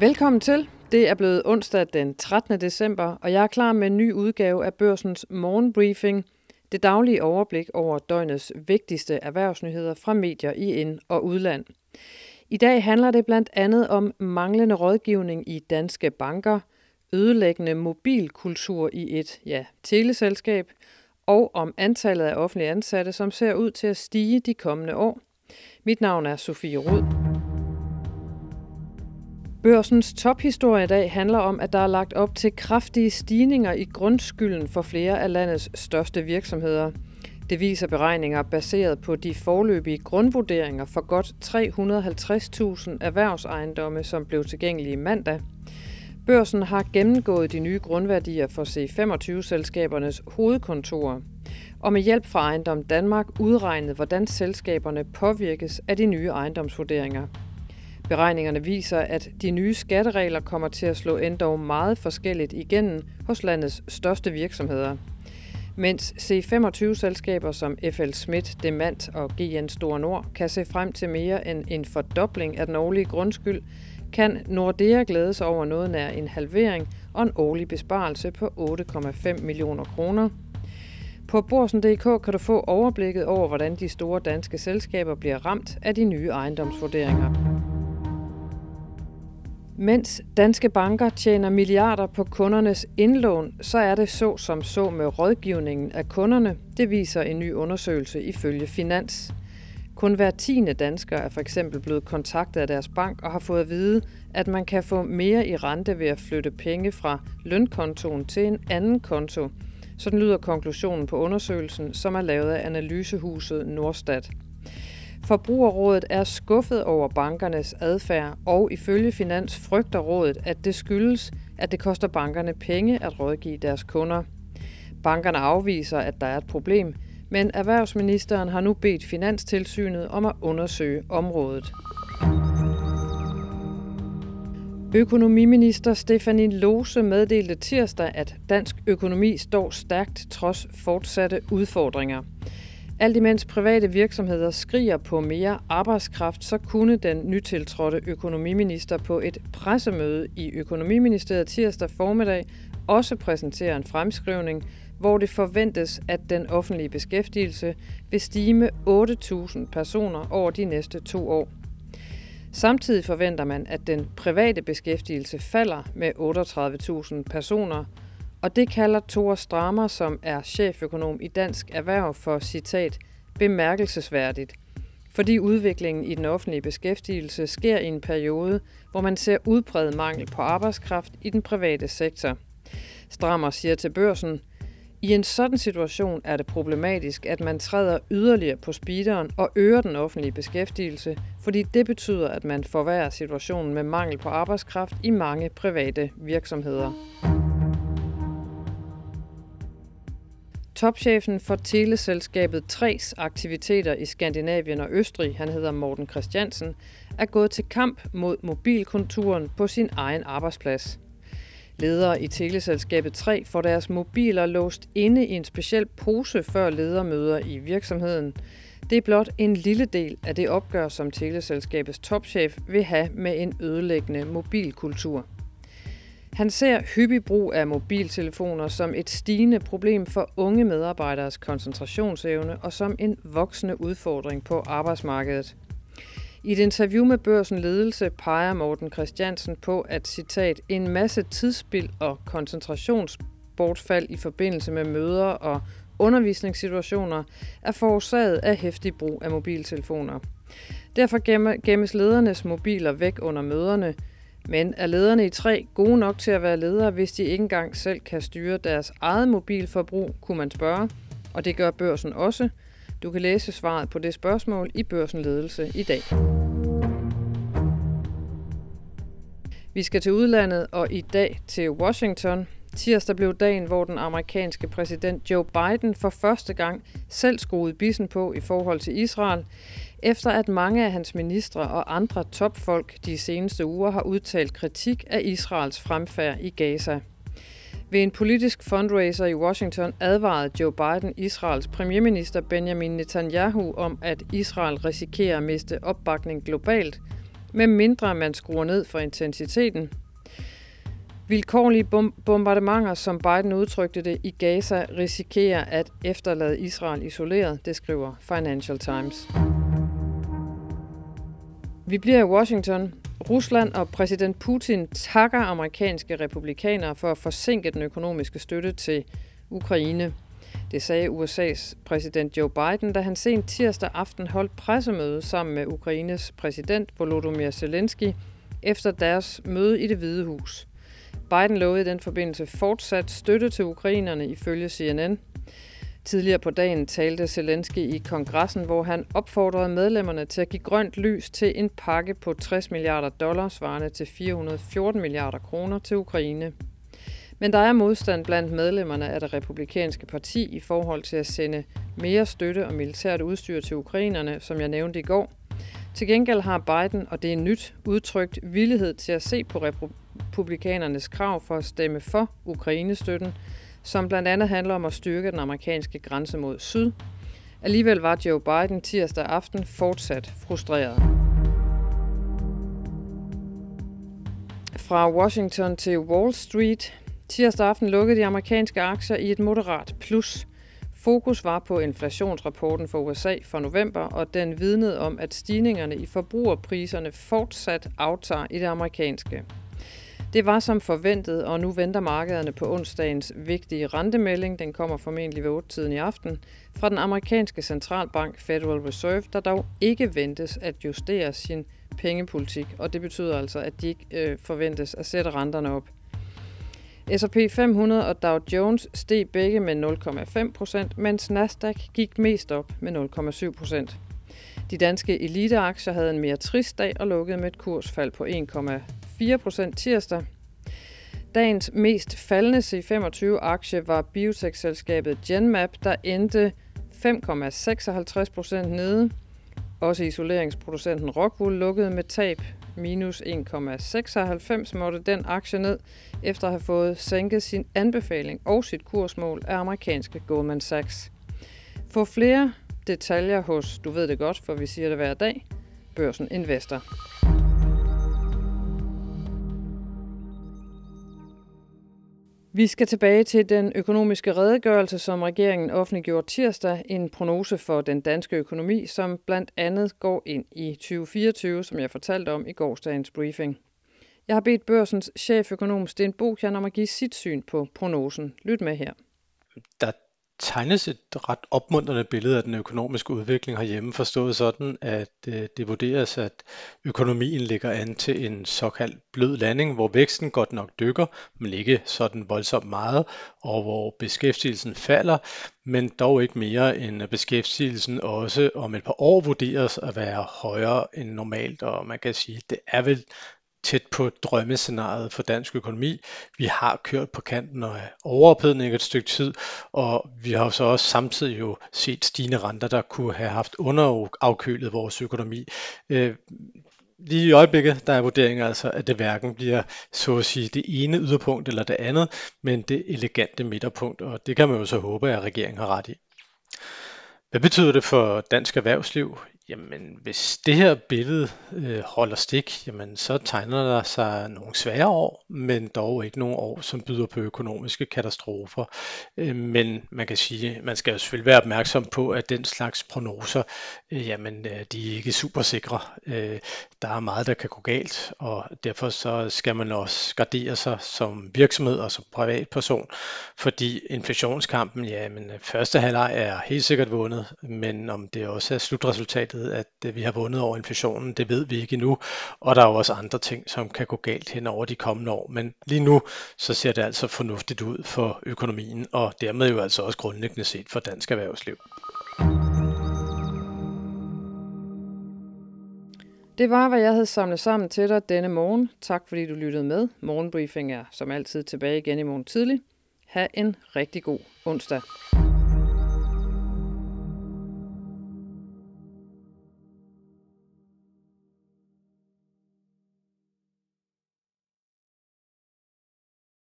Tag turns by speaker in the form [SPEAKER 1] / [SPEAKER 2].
[SPEAKER 1] Velkommen til. Det er blevet onsdag den 13. december, og jeg er klar med en ny udgave af børsens morgenbriefing. Det daglige overblik over døgnets vigtigste erhvervsnyheder fra medier i ind- og udland. I dag handler det blandt andet om manglende rådgivning i danske banker, ødelæggende mobilkultur i et ja, teleselskab, og om antallet af offentlige ansatte, som ser ud til at stige de kommende år. Mit navn er Sofie Rud. Børsens tophistorie i dag handler om, at der er lagt op til kraftige stigninger i grundskylden for flere af landets største virksomheder. Det viser beregninger baseret på de forløbige grundvurderinger for godt 350.000 erhvervsejendomme, som blev tilgængelige mandag. Børsen har gennemgået de nye grundværdier for C25-selskabernes hovedkontorer, og med hjælp fra Ejendom Danmark udregnet, hvordan selskaberne påvirkes af de nye ejendomsvurderinger. Beregningerne viser, at de nye skatteregler kommer til at slå endog meget forskelligt igennem hos landets største virksomheder. Mens C25-selskaber som FL Schmidt, Demant og GN Store Nord kan se frem til mere end en fordobling af den årlige grundskyld, kan Nordea glæde sig over noget nær en halvering og en årlig besparelse på 8,5 millioner kroner. På borsen.dk kan du få overblikket over, hvordan de store danske selskaber bliver ramt af de nye ejendomsvurderinger. Mens danske banker tjener milliarder på kundernes indlån, så er det så som så med rådgivningen af kunderne. Det viser en ny undersøgelse ifølge Finans. Kun hver tiende dansker er for eksempel blevet kontaktet af deres bank og har fået at vide, at man kan få mere i rente ved at flytte penge fra lønkontoen til en anden konto. Sådan lyder konklusionen på undersøgelsen, som er lavet af analysehuset Nordstat. Forbrugerrådet er skuffet over bankernes adfærd, og ifølge Finans frygter rådet, at det skyldes, at det koster bankerne penge at rådgive deres kunder. Bankerne afviser, at der er et problem, men erhvervsministeren har nu bedt Finanstilsynet om at undersøge området. Økonomiminister Stefanie Lose meddelte tirsdag, at dansk økonomi står stærkt trods fortsatte udfordringer. Alt imens private virksomheder skriger på mere arbejdskraft, så kunne den nytiltrådte økonomiminister på et pressemøde i Økonomiministeriet tirsdag formiddag også præsentere en fremskrivning, hvor det forventes, at den offentlige beskæftigelse vil stige med 8.000 personer over de næste to år. Samtidig forventer man, at den private beskæftigelse falder med 38.000 personer, og det kalder Thor Strammer, som er cheføkonom i Dansk Erhverv for citat bemærkelsesværdigt, fordi udviklingen i den offentlige beskæftigelse sker i en periode, hvor man ser udbredt mangel på arbejdskraft i den private sektor. Strammer siger til børsen, i en sådan situation er det problematisk, at man træder yderligere på speederen og øger den offentlige beskæftigelse, fordi det betyder, at man forværrer situationen med mangel på arbejdskraft i mange private virksomheder. Topchefen for teleselskabet 3's aktiviteter i Skandinavien og Østrig, han hedder Morten Christiansen, er gået til kamp mod mobilkonturen på sin egen arbejdsplads. Ledere i teleselskabet 3 får deres mobiler låst inde i en speciel pose før ledermøder i virksomheden. Det er blot en lille del af det opgør, som teleselskabets topchef vil have med en ødelæggende mobilkultur. Han ser hyppig brug af mobiltelefoner som et stigende problem for unge medarbejderes koncentrationsevne og som en voksende udfordring på arbejdsmarkedet. I et interview med Børsen Ledelse peger Morten Christiansen på, at citat, en masse tidsspil og koncentrationsbortfald i forbindelse med møder og undervisningssituationer er forårsaget af hæftig brug af mobiltelefoner. Derfor gemmes ledernes mobiler væk under møderne, men er lederne i tre gode nok til at være ledere, hvis de ikke engang selv kan styre deres eget mobilforbrug, kunne man spørge. Og det gør børsen også. Du kan læse svaret på det spørgsmål i Børsen Ledelse i dag. Vi skal til udlandet og i dag til Washington. Tirsdag blev dagen, hvor den amerikanske præsident Joe Biden for første gang selv skruede bissen på i forhold til Israel efter at mange af hans ministre og andre topfolk de seneste uger har udtalt kritik af Israels fremfærd i Gaza. Ved en politisk fundraiser i Washington advarede Joe Biden Israels premierminister Benjamin Netanyahu om, at Israel risikerer at miste opbakning globalt, med mindre man skruer ned for intensiteten. Vilkårlige bombardementer, som Biden udtrykte det i Gaza, risikerer at efterlade Israel isoleret, det skriver Financial Times. Vi bliver i Washington. Rusland og præsident Putin takker amerikanske republikanere for at forsinke den økonomiske støtte til Ukraine. Det sagde USA's præsident Joe Biden, da han sent tirsdag aften holdt pressemøde sammen med Ukraines præsident Volodymyr Zelensky efter deres møde i det Hvide Hus. Biden lovede i den forbindelse fortsat støtte til ukrainerne ifølge CNN. Tidligere på dagen talte Zelensky i kongressen, hvor han opfordrede medlemmerne til at give grønt lys til en pakke på 60 milliarder dollars, svarende til 414 milliarder kroner til Ukraine. Men der er modstand blandt medlemmerne af det republikanske parti i forhold til at sende mere støtte og militært udstyr til ukrainerne, som jeg nævnte i går. Til gengæld har Biden, og det er nyt, udtrykt villighed til at se på republikanernes krav for at stemme for Ukrainestøtten, som blandt andet handler om at styrke den amerikanske grænse mod syd. Alligevel var Joe Biden tirsdag aften fortsat frustreret. Fra Washington til Wall Street. Tirsdag aften lukkede de amerikanske aktier i et moderat plus. Fokus var på inflationsrapporten for USA for november, og den vidnede om, at stigningerne i forbrugerpriserne fortsat aftager i det amerikanske. Det var som forventet, og nu venter markederne på onsdagens vigtige rentemelding. Den kommer formentlig ved 8-tiden i aften fra den amerikanske centralbank Federal Reserve, der dog ikke ventes at justere sin pengepolitik, og det betyder altså, at de ikke øh, forventes at sætte renterne op. S&P 500 og Dow Jones steg begge med 0,5%, mens Nasdaq gik mest op med 0,7%. De danske eliteaktier havde en mere trist dag og lukkede med et kursfald på 1, 4% tirsdag. Dagens mest faldende C25-aktie var biotech-selskabet Genmap, der endte 5,56% nede. Også isoleringsproducenten Rockwool lukkede med tab. Minus 1,96 måtte den aktie ned, efter at have fået sænket sin anbefaling og sit kursmål af amerikanske Goldman Sachs. Få flere detaljer hos, du ved det godt, for vi siger det hver dag, Børsen Investor. Vi skal tilbage til den økonomiske redegørelse, som regeringen offentliggjorde tirsdag. En prognose for den danske økonomi, som blandt andet går ind i 2024, som jeg fortalte om i gårsdagens briefing. Jeg har bedt børsens cheføkonom Sten Bokjan om at give sit syn på prognosen. Lyt med her.
[SPEAKER 2] Der tegnes et ret opmuntrende billede af den økonomiske udvikling herhjemme, forstået sådan, at øh, det vurderes, at økonomien ligger an til en såkaldt blød landing, hvor væksten godt nok dykker, men ikke sådan voldsomt meget, og hvor beskæftigelsen falder, men dog ikke mere end beskæftigelsen også om et par år vurderes at være højere end normalt, og man kan sige, at det er vel tæt på drømmescenariet for dansk økonomi. Vi har kørt på kanten af overophedning et stykke tid, og vi har så også samtidig jo set stigende renter, der kunne have haft underafkølet vores økonomi. Øh, lige i øjeblikket, der er vurderingen altså, at det hverken bliver, så at sige, det ene yderpunkt eller det andet, men det elegante midterpunkt, og det kan man jo så håbe, at regeringen har ret i. Hvad betyder det for dansk erhvervsliv? Jamen, hvis det her billede øh, holder stik, jamen, så tegner der sig nogle svære år, men dog ikke nogle år, som byder på økonomiske katastrofer. Øh, men man kan sige, man skal jo selvfølgelig være opmærksom på, at den slags prognoser, øh, jamen, øh, de er ikke super sikre. Øh, der er meget, der kan gå galt, og derfor så skal man også gardere sig som virksomhed og som privatperson, fordi inflationskampen, jamen, første halvleg er helt sikkert vundet, men om det også er slutresultatet, markedet, at øh, vi har vundet over inflationen. Det ved vi ikke endnu, og der er jo også andre ting, som kan gå galt hen over de kommende år. Men lige nu, så ser det altså fornuftigt ud for økonomien, og dermed jo altså også grundlæggende set for dansk erhvervsliv.
[SPEAKER 1] Det var, hvad jeg havde samlet sammen til dig denne morgen. Tak fordi du lyttede med. Morgenbriefing er som altid tilbage igen i morgen tidlig. Ha' en rigtig god onsdag.